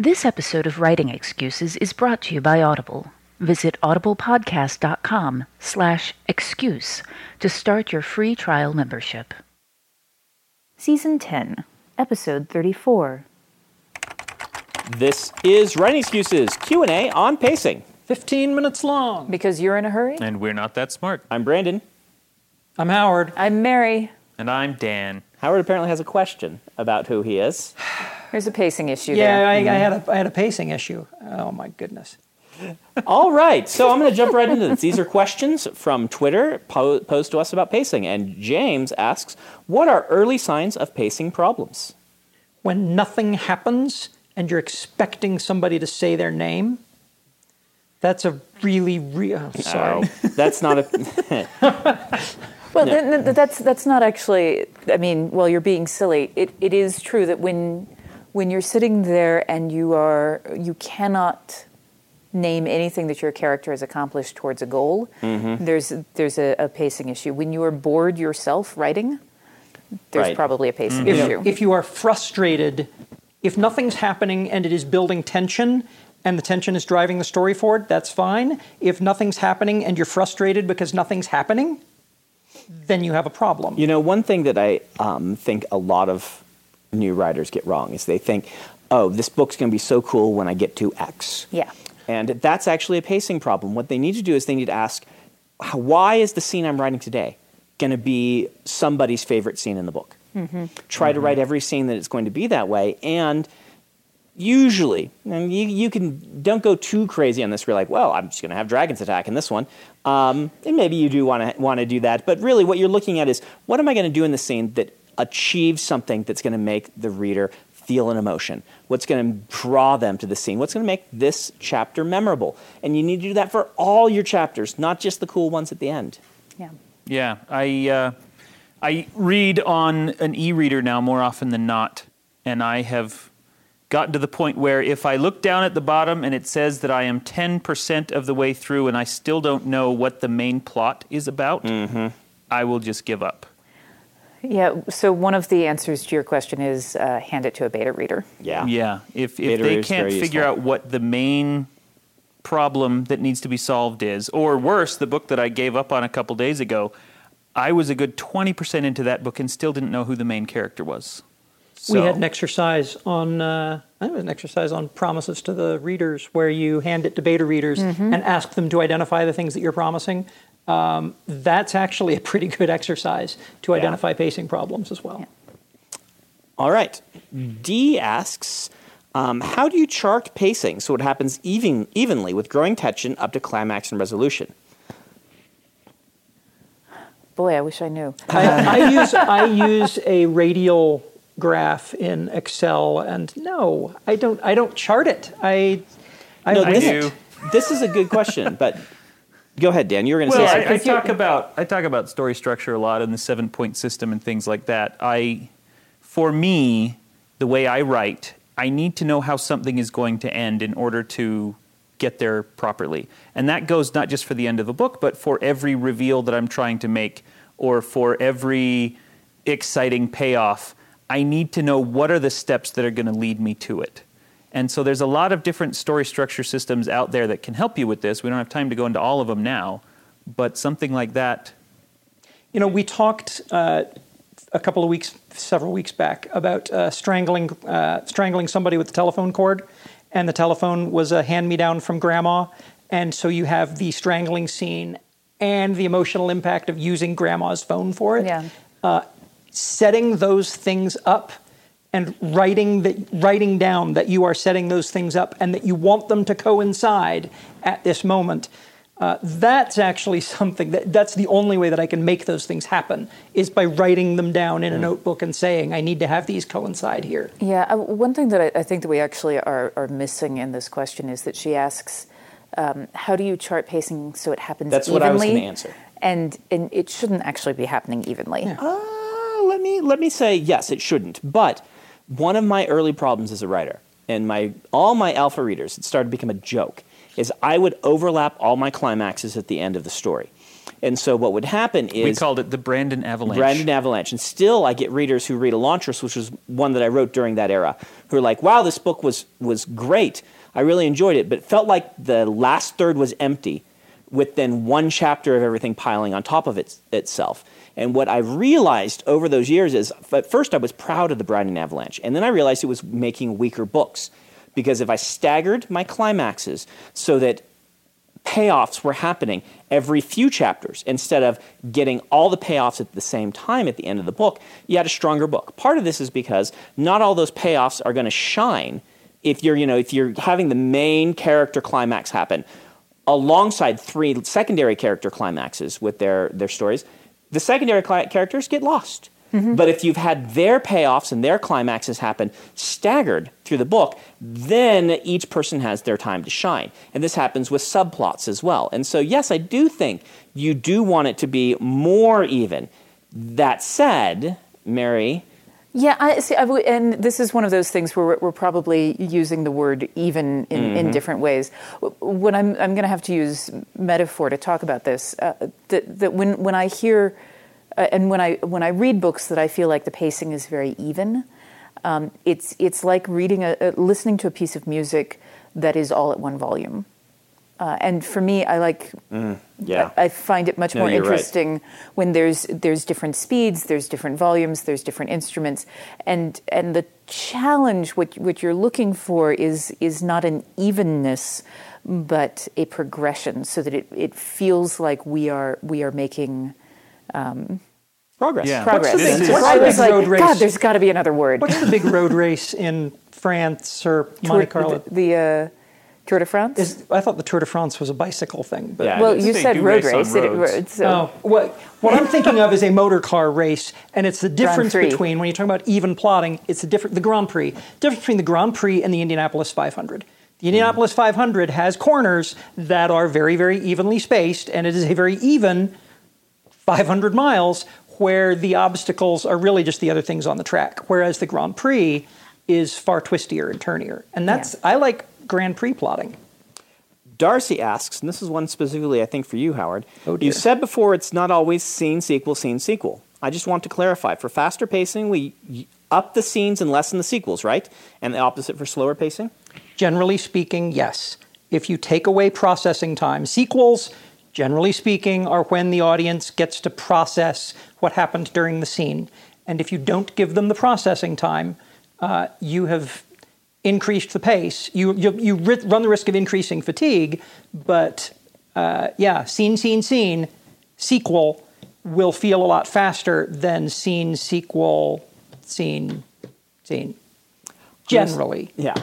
This episode of Writing Excuses is brought to you by Audible. Visit audiblepodcast.com slash excuse to start your free trial membership. Season 10, Episode 34. This is Writing Excuses Q&A on pacing. 15 minutes long. Because you're in a hurry? And we're not that smart. I'm Brandon. I'm Howard. I'm Mary. And I'm Dan. Howard apparently has a question about who he is. There's a pacing issue Yeah, there. I, I mm-hmm. had a I had a pacing issue. Oh my goodness. All right, so I'm going to jump right into this. These are questions from Twitter po- posed to us about pacing. And James asks, what are early signs of pacing problems? When nothing happens and you're expecting somebody to say their name, that's a really real. Oh, sorry. Oh, that's not a... Well, th- th- that's that's not actually. I mean, well, you're being silly. It it is true that when when you're sitting there and you are you cannot name anything that your character has accomplished towards a goal. There's there's a, a pacing issue. When you are bored yourself writing, there's Right. probably a pacing You know, issue. if you are frustrated, if nothing's happening and it is building tension and the tension is driving the story forward, that's fine. If nothing's happening and you're frustrated because nothing's happening, then you have a problem. You know, one thing that I um, think a lot of new writers get wrong is they think, oh, this book's going to be so cool when I get to X. yeah. And that's actually a pacing problem. What they need to do is they need to ask, why is the scene I'm writing today going to be somebody's favorite scene in the book? Try to write every scene that it's going to be that way. And usually, and you, you can, don't go too crazy on this. Where you're like, well, I'm just going to have dragons attack in this one. Um, and maybe you do want to want to do that. But really, what you're looking at is, what am I going to do in the scene that achieves something that's going to make the reader feel an emotion? What's going to draw them to the scene? What's going to make this chapter memorable? And you need to do that for all your chapters, not just the cool ones at the end. Yeah. Yeah, I uh, I read on an e-reader now more often than not, and I have gotten to the point where if I look down at the bottom and it says that I am 10% of the way through and I still don't know what the main plot is about, I will just give up. Yeah. So one of the answers to your question is uh, hand it to a beta reader. Yeah. Yeah, if, if Beta they can't figure useful. out what the main problem that needs to be solved is, or worse, the book that I gave up on a couple days ago, I was a good 20% into that book and still didn't know who the main character was. We had an exercise on, uh, I think it was an exercise on promises to the readers where you hand it to beta readers and ask them to identify the things that you're promising. Um, that's actually a pretty good exercise to identify pacing problems as well. All right. D asks, um, how do you chart pacing so it happens even, evenly with growing tension up to climax and resolution? Boy, I wish I knew. I, I use I use a radial graph in Excel, and no, I don't. I don't chart it. I I No, wing this, do. this is a good question, but go ahead, Dan. You were going to Well, say I, something. I talk about I talk about story structure a lot and the seven point system and things like that. I, for me, the way I write, I need to know how something is going to end in order to get there properly, and that goes not just for the end of a book, but for every reveal that I'm trying to make, or for every exciting payoff. I need to know what are the steps that are going to lead me to it. And so there's a lot of different story structure systems out there that can help you with this. We don't have time to go into all of them now, but something like that. You know, we talked uh, a couple of weeks, several weeks back, about uh, strangling uh, strangling somebody with the telephone cord, and the telephone was a hand me down from grandma, and so you have the strangling scene and the emotional impact of using grandma's phone for it. Yeah. setting those things up and writing that writing down that you are setting those things up and that you want them to coincide at this moment uh, that's actually something that that's the only way that i can make those things happen is by writing them down in a notebook and saying i need to have these coincide here Yeah, uh, one thing that I, I think that we actually are, are missing in this question is that she asks, um, "How do you chart pacing so it happens That's what evenly?" I was gonna answer. And and it shouldn't actually be happening evenly. Uh, let me let me say yes, it shouldn't. But one of my early problems as a writer, and my all my alpha readers, it started to become a joke, is I would overlap all my climaxes at the end of the story. And so what would happen is we called it the Brandon Avalanche. Brandon Avalanche. And still, I get readers who read Elantris, which was one that I wrote during that era, who are like, wow, this book was, was great. I really enjoyed it, but it felt like the last third was empty with then one chapter of everything piling on top of it, itself. And what I've realized over those years is at first I was proud of the Brandon Avalanche, and then I realized it was making weaker books. Because if I staggered my climaxes so that payoffs were happening every few chapters instead of getting all the payoffs at the same time at the end of the book, you had a stronger book. Part of this is because not all those payoffs are going to shine if you're, you know, if you're having the main character climax happen alongside three secondary character climaxes with their, their stories, the secondary characters get lost. Mm-hmm. But if you've had their payoffs and their climaxes happen staggered through the book, then each person has their time to shine. And this happens with subplots as well. And so, yes, I do think you do want it to be more even. That said, Mary, yeah, I see. I and this is one of those things where we're, we're probably using the word even in, mm-hmm. in different ways. When I'm, I'm going to have to use metaphor to talk about this, uh, that, that when, when I hear uh, and when I when I read books that I feel like the pacing is very even, um, it's it's like reading a, a, listening to a piece of music that is all at one volume. Uh, and for me, I like. Mm, yeah. I, I, find it much no, more interesting right. when there's there's different speeds, there's different volumes, there's different instruments, and and the challenge what what you're looking for is is not an evenness, but a progression, so that it, it feels like we are we are making. Um, progress. Yeah. Progress. What's the big, what's the big like, road race? God, there's got to be another word. What's the big road race in France or Monte Carlo? The, the uh, Tour de France? Is, I thought the Tour de France was a bicycle thing. But yeah, well, you said road race. It, so. Oh, what, what I'm thinking of is a motor car race, and it's the difference between when you talk about even plotting. It's the different the Grand Prix. Difference between the Grand Prix and the Indianapolis 500. The Indianapolis 500 has corners that are very, very evenly spaced, and it is a very even 500 miles where the obstacles are really just the other things on the track, whereas the Grand Prix is far twistier and turnier. And that's yeah. I like Grand Prix plotting. Darcy asks, and this is one specifically I think for you, Howard. Oh you said before it's not always scene sequel, scene sequel. I just want to clarify. For faster pacing, we up the scenes and lessen the sequels, right? And the opposite for slower pacing? Generally speaking, yes. If you take away processing time, sequels, generally speaking, are when the audience gets to process what happened during the scene. And if you don't give them the processing time, uh, you have increased the pace. You, you, you run the risk of increasing fatigue, but uh, yeah, scene, scene, scene, sequel will feel a lot faster than scene, sequel, scene, scene. Generally. Yeah.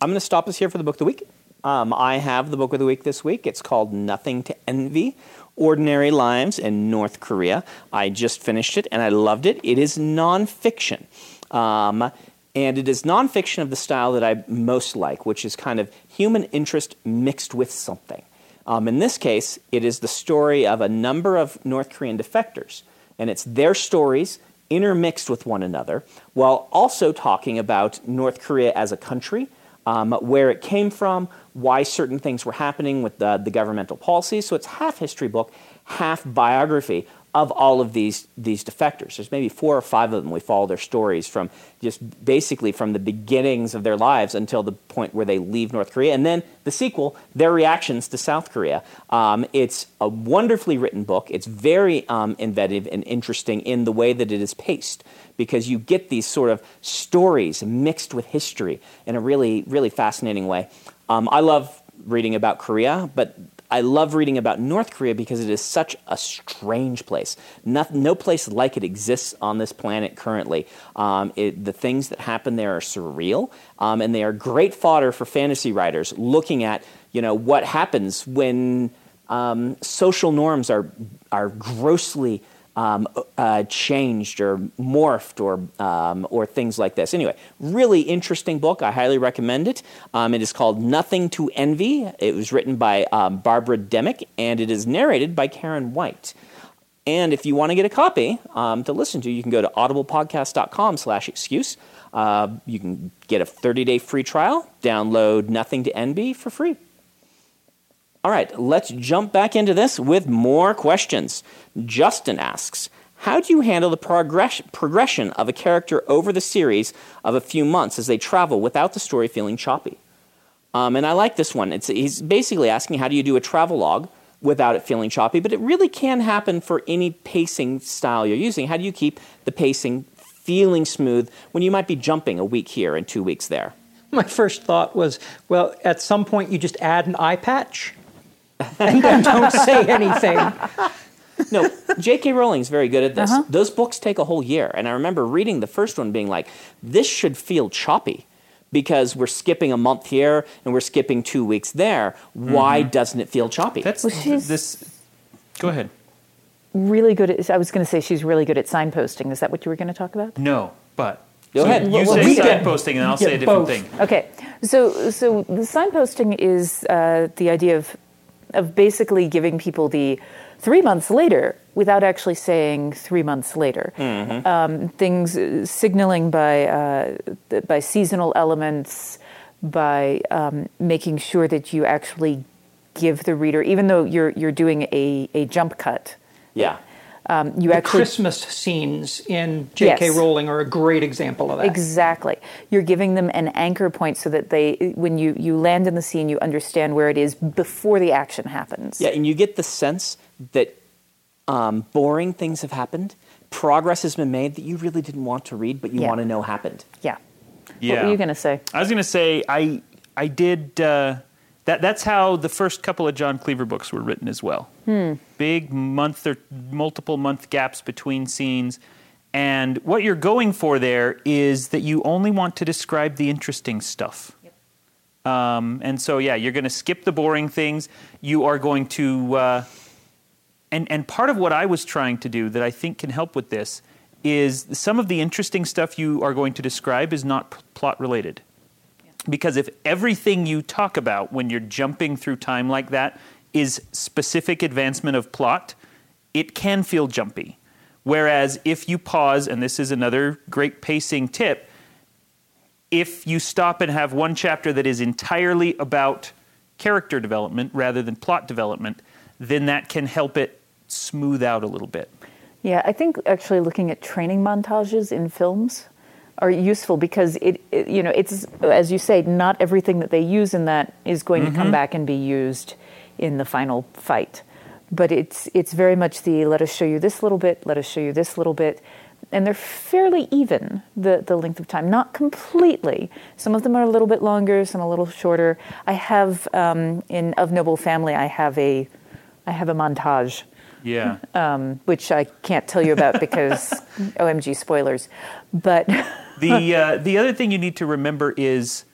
I'm going to stop us here for the book of the week. Um, I have the book of the week this week. It's called Nothing to Envy Ordinary Lives in North Korea. I just finished it and I loved it. It is nonfiction. Um, and it is nonfiction of the style that I most like, which is kind of human interest mixed with something. Um, in this case, it is the story of a number of North Korean defectors, and it's their stories intermixed with one another, while also talking about North Korea as a country, um, where it came from, why certain things were happening with the, the governmental policies. So it's half history book, half biography of all of these these defectors. There's maybe four or five of them. We follow their stories from just basically from the beginnings of their lives until the point where they leave North Korea, and then the sequel, their reactions to South Korea. Um, it's a wonderfully written book. It's very um, inventive and interesting in the way that it is paced because you get these sort of stories mixed with history in a really really fascinating way. Um, I love reading about Korea, but I love reading about North Korea because it is such a strange place. No, no place like it exists on this planet currently. Um, it, the things that happen there are surreal, um, and they are great fodder for fantasy writers looking at you know what happens when um, social norms are are grossly um, uh, changed or morphed or um, or things like this. Anyway, really interesting book. I highly recommend it. Um, it is called Nothing to Envy. It was written by um, Barbara Demick and it is narrated by Karen White. And if you want to get a copy um, to listen to, you can go to audiblepodcast.com slash excuse. Uh, you can get a 30-day free trial, download Nothing to Envy for free. All right, let's jump back into this with more questions. Justin asks, how do you handle the progress- progression of a character over the series of a few months as they travel without the story feeling choppy? Um, and I like this one. It's, he's basically asking how do you do a travel log without it feeling choppy, but it really can happen for any pacing style you're using. How do you keep the pacing feeling smooth when you might be jumping a week here and two weeks there? My first thought was, well, at some point you just add an eye patch and then don't say anything. no, J.K. Rowling's very good at this. Uh-huh. Those books take a whole year, and I remember reading the first one, being like, "This should feel choppy." Because we're skipping a month here and we're skipping two weeks there. Why mm-hmm. doesn't it feel choppy? That's well, this. Go ahead. Really good at. I was going to say she's really good at signposting. Is that what you were going to talk about? No, but Go so ahead. You well, say signposting, and I'll say a different both. thing. Okay. So, so the signposting is uh, the idea of of basically giving people the three months later without actually saying three months later. Mm-hmm. Um, things signaling by uh, by seasonal elements, by um, making sure that you actually give the reader, even though you're you're doing a, a jump cut. Yeah. Um, you the actually, Christmas scenes in J.K. Yes. Rowling are a great example of that. Exactly. You're giving them an anchor point so that they, when you, you land in the scene, you understand where it is before the action happens. Yeah, and you get the sense that um, boring things have happened, progress has been made that you really didn't want to read, but you yeah. want to know happened. Yeah. yeah. What were you going to say? I was going to say I I did. Uh, that, that's how the first couple of John Cleaver books were written as well. Hmm. Big month or multiple month gaps between scenes. And what you're going for there is that you only want to describe the interesting stuff. Yep. Um, and so, yeah, you're going to skip the boring things. You are going to. Uh, and, and part of what I was trying to do that I think can help with this is some of the interesting stuff you are going to describe is not p- plot related. Because if everything you talk about when you're jumping through time like that is specific advancement of plot, it can feel jumpy. Whereas if you pause, and this is another great pacing tip, if you stop and have one chapter that is entirely about character development rather than plot development, then that can help it smooth out a little bit. Yeah, I think actually looking at training montages in films are useful because it, it, you know it's as you say not everything that they use in that is going mm-hmm. to come mm-hmm. back and be used in the final fight. But it's it's very much the let us show you this little bit let us show you this little bit. And they're fairly even the the length of time. Not completely. Some of them are a little bit longer some a little shorter. I have um, in of noble family i have a i have a montage. Yeah. Um, which I can't tell you about because OMG spoilers. But the uh, the other thing you need to remember is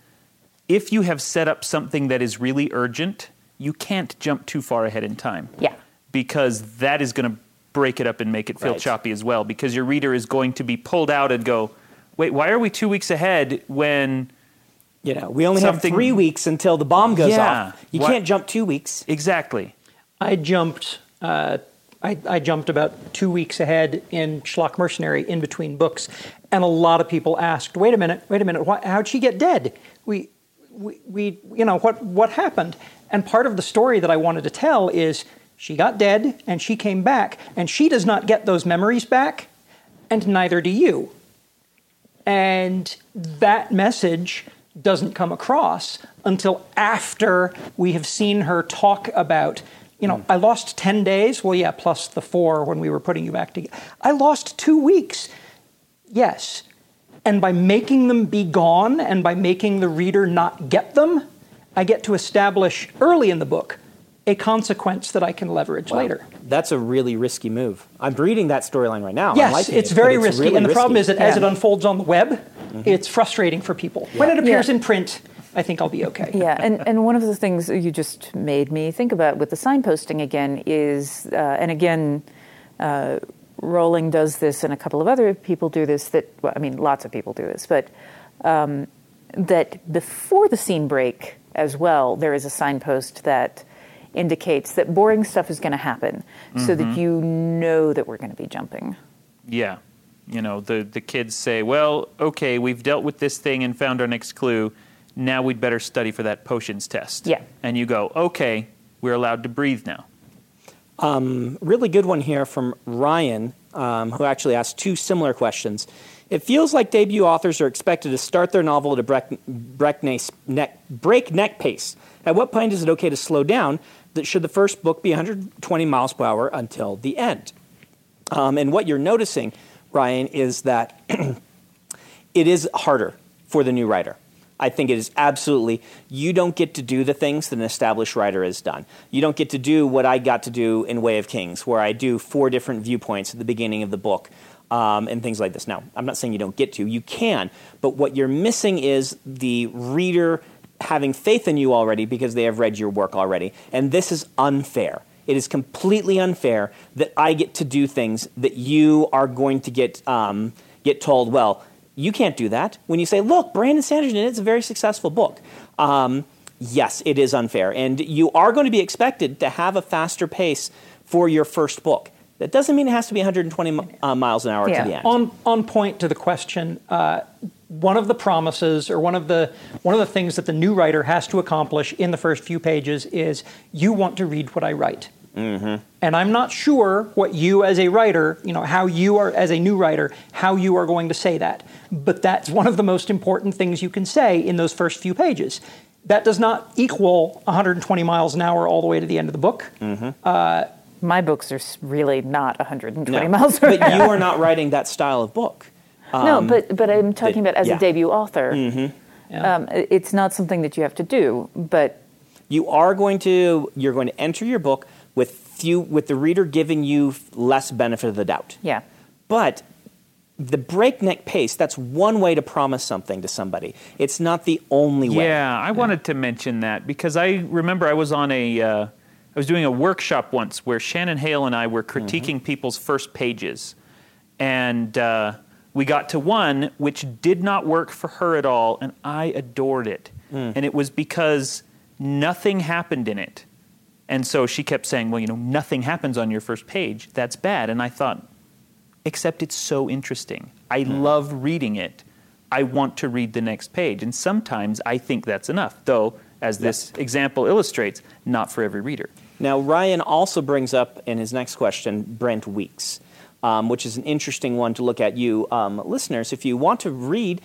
if you have set up something that is really urgent, you can't jump too far ahead in time. Yeah. Because that is going to break it up and make it feel right. choppy as well. Because your reader is going to be pulled out and go, "Wait, why are we two weeks ahead when?" You know, we only have three weeks until the bomb goes yeah. off. You what? can't jump two weeks. Exactly. I jumped uh, I, I, jumped about two weeks ahead in Schlock Mercenary in between books, and a lot of people asked, "Wait a minute, wait a minute, why, how'd she get dead? We, we, we, you know, what, what happened?" And part of the story that I wanted to tell is she got dead and she came back, and she does not get those memories back, and neither do you. And that message doesn't come across until after we have seen her talk about you know, mm. I lost 10 days. Well, yeah, plus the four when we were putting you back together. I lost two weeks. Yes. And by making them be gone and by making the reader not get them, I get to establish early in the book a consequence that I can leverage wow. later. That's a really risky move. I'm reading that storyline right now. Yes, it's it, very it's risky. Really and the risky. problem is that yeah. as it unfolds on the web, mm-hmm. it's frustrating for people. Yeah. When it appears yeah. in print, I think I'll be okay. Yeah, and, and one of the things you just made me think about with the signposting again is, uh, and again, uh, Rowling does this, and a couple of other people do this. That well, I mean, lots of people do this, but um, that before the scene break as well, there is a signpost that indicates that boring stuff is going to happen, mm-hmm. so that mm-hmm. you know that we're going to be jumping. Yeah, you know, the the kids say, "Well, okay, we've dealt with this thing and found our next clue." now we'd better study for that potions test. Yeah. And you go, okay, we're allowed to breathe now. Really good one here from Ryan, um, who actually asked two similar questions. It feels like debut authors are expected to start their novel at a break, breakneck, neck, breakneck pace. At what point is it okay to slow down? That should the first book be 120 miles per hour until the end? Um, and what you're noticing, Ryan, is that it is harder for the new writer. I think it is absolutely, you don't get to do the things that an established writer has done. You don't get to do what I got to do in Way of Kings, where I do four different viewpoints at the beginning of the book um, and things like this. Now, I'm not saying you don't get to, you can, but what you're missing is the reader having faith in you already because they have read your work already. And this is unfair. It is completely unfair that I get to do things that you are going to get um, get told. Well, you can't do that. When you say, "Look, Brandon Sanderson, it's a very successful book." Um, yes, it is unfair, and you are going to be expected to have a faster pace for your first book. That doesn't mean it has to be 120 uh, miles an hour Yeah. to the end. On on point to the question, uh, one of the promises or one of the one of the things that the new writer has to accomplish in the first few pages is you want to read what I write. Mm-hmm. And I'm not sure what you as a writer, you know, how you are as a new writer, how you are going to say that. But that's one of the most important things you can say in those first few pages. That does not equal 120 miles an hour all the way to the end of the book. Mm-hmm. Uh, my books are really not 120 No. miles per but you are not writing that style of book. no, um, but but I'm talking that- about as yeah. a debut author. Mm-hmm. Yeah. Um, it's not something that you have to do, but you are going to you're going to enter your book with few with the reader giving you less benefit of the doubt. yeah. But the breakneck pace, that's one way to promise something to somebody. It's not the only way. Yeah, I wanted to mention that because I remember I was on a, uh, I was doing a workshop once where Shannon Hale and I were critiquing people's first pages, and uh, we got to one which did not work for her at all, and I adored it, and it was because nothing happened in it, and so she kept saying, "Well, you know, nothing happens on your first page. That's bad," and I thought, except it's so interesting. I love reading it. I want to read the next page. And sometimes I think that's enough, though, as this example illustrates, not for every reader. Now, Ryan also brings up in his next question Brent Weeks, um, which is an interesting one to look at. You um, listeners, if you want to read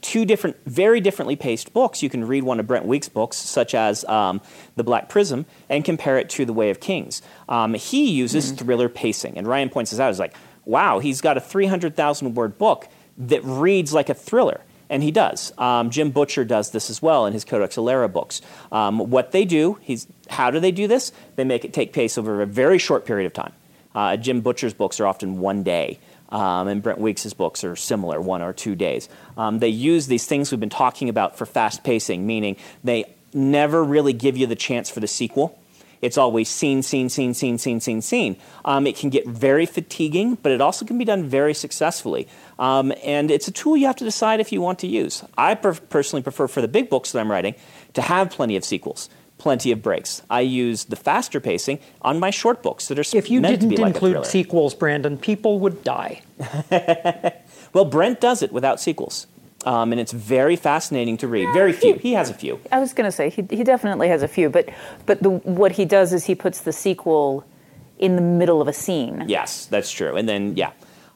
two different, very differently paced books, you can read one of Brent Weeks' books, such as um, The Black Prism, and compare it to The Way of Kings. Um, he uses thriller pacing, and Ryan points this out. He's like, wow, he's got a 300,000 word book that reads like a thriller. And he does. Um, Jim Butcher does this as well in his Codex Alera books. Um, what they do, he's, how do they do this? They make it take place over a very short period of time. Uh, Jim Butcher's books are often one day, um, and Brent Weeks' books are similar, one or two days. Um, they use these things we've been talking about for fast pacing, meaning they never really give you the chance for the sequel. It's always scene, scene, scene, scene, scene, scene, scene. Um, it can get very fatiguing, but it also can be done very successfully. Um, and it's a tool you have to decide if you want to use. I per- personally prefer for the big books that I'm writing to have plenty of sequels, plenty of breaks. I use the faster pacing on my short books that are s- If you meant didn't be include thriller. sequels, Brandon, people would die. well, Brent does it without sequels. Um, and it's very fascinating to read. Very few. He has a few. I was going to say he, he definitely has a few, but but the, what he does is he puts the sequel in the middle of a scene. Yes, that's true. And then, yeah.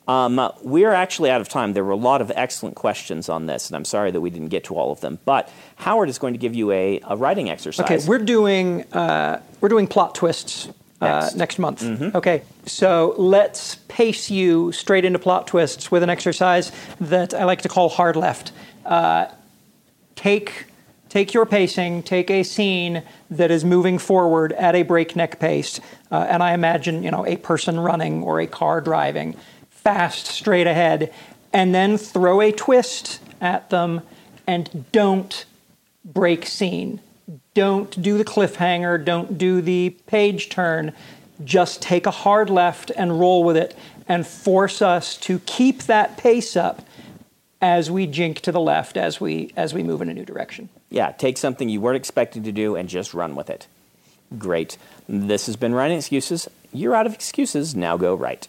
Um, we're actually out of time. There were a lot of excellent questions on this, and I'm sorry that we didn't get to all of them. But Howard is going to give you a, a writing exercise. Okay, we're doing uh, we're doing plot twists uh, Next. next month. Okay, so let's pace you straight into plot twists with an exercise that I like to call hard left. Uh, take take your pacing, take a scene that is moving forward at a breakneck pace, uh, and I imagine you know a person running or a car driving fast straight ahead, and then throw a twist at them, and don't break scene. Don't do the cliffhanger, don't do the page turn. Just take a hard left and roll with it and force us to keep that pace up as we jink to the left as we as we move in a new direction. Yeah, take something you weren't expecting to do and just run with it. Great. This has been Writing Excuses. You're out of excuses. Now go write.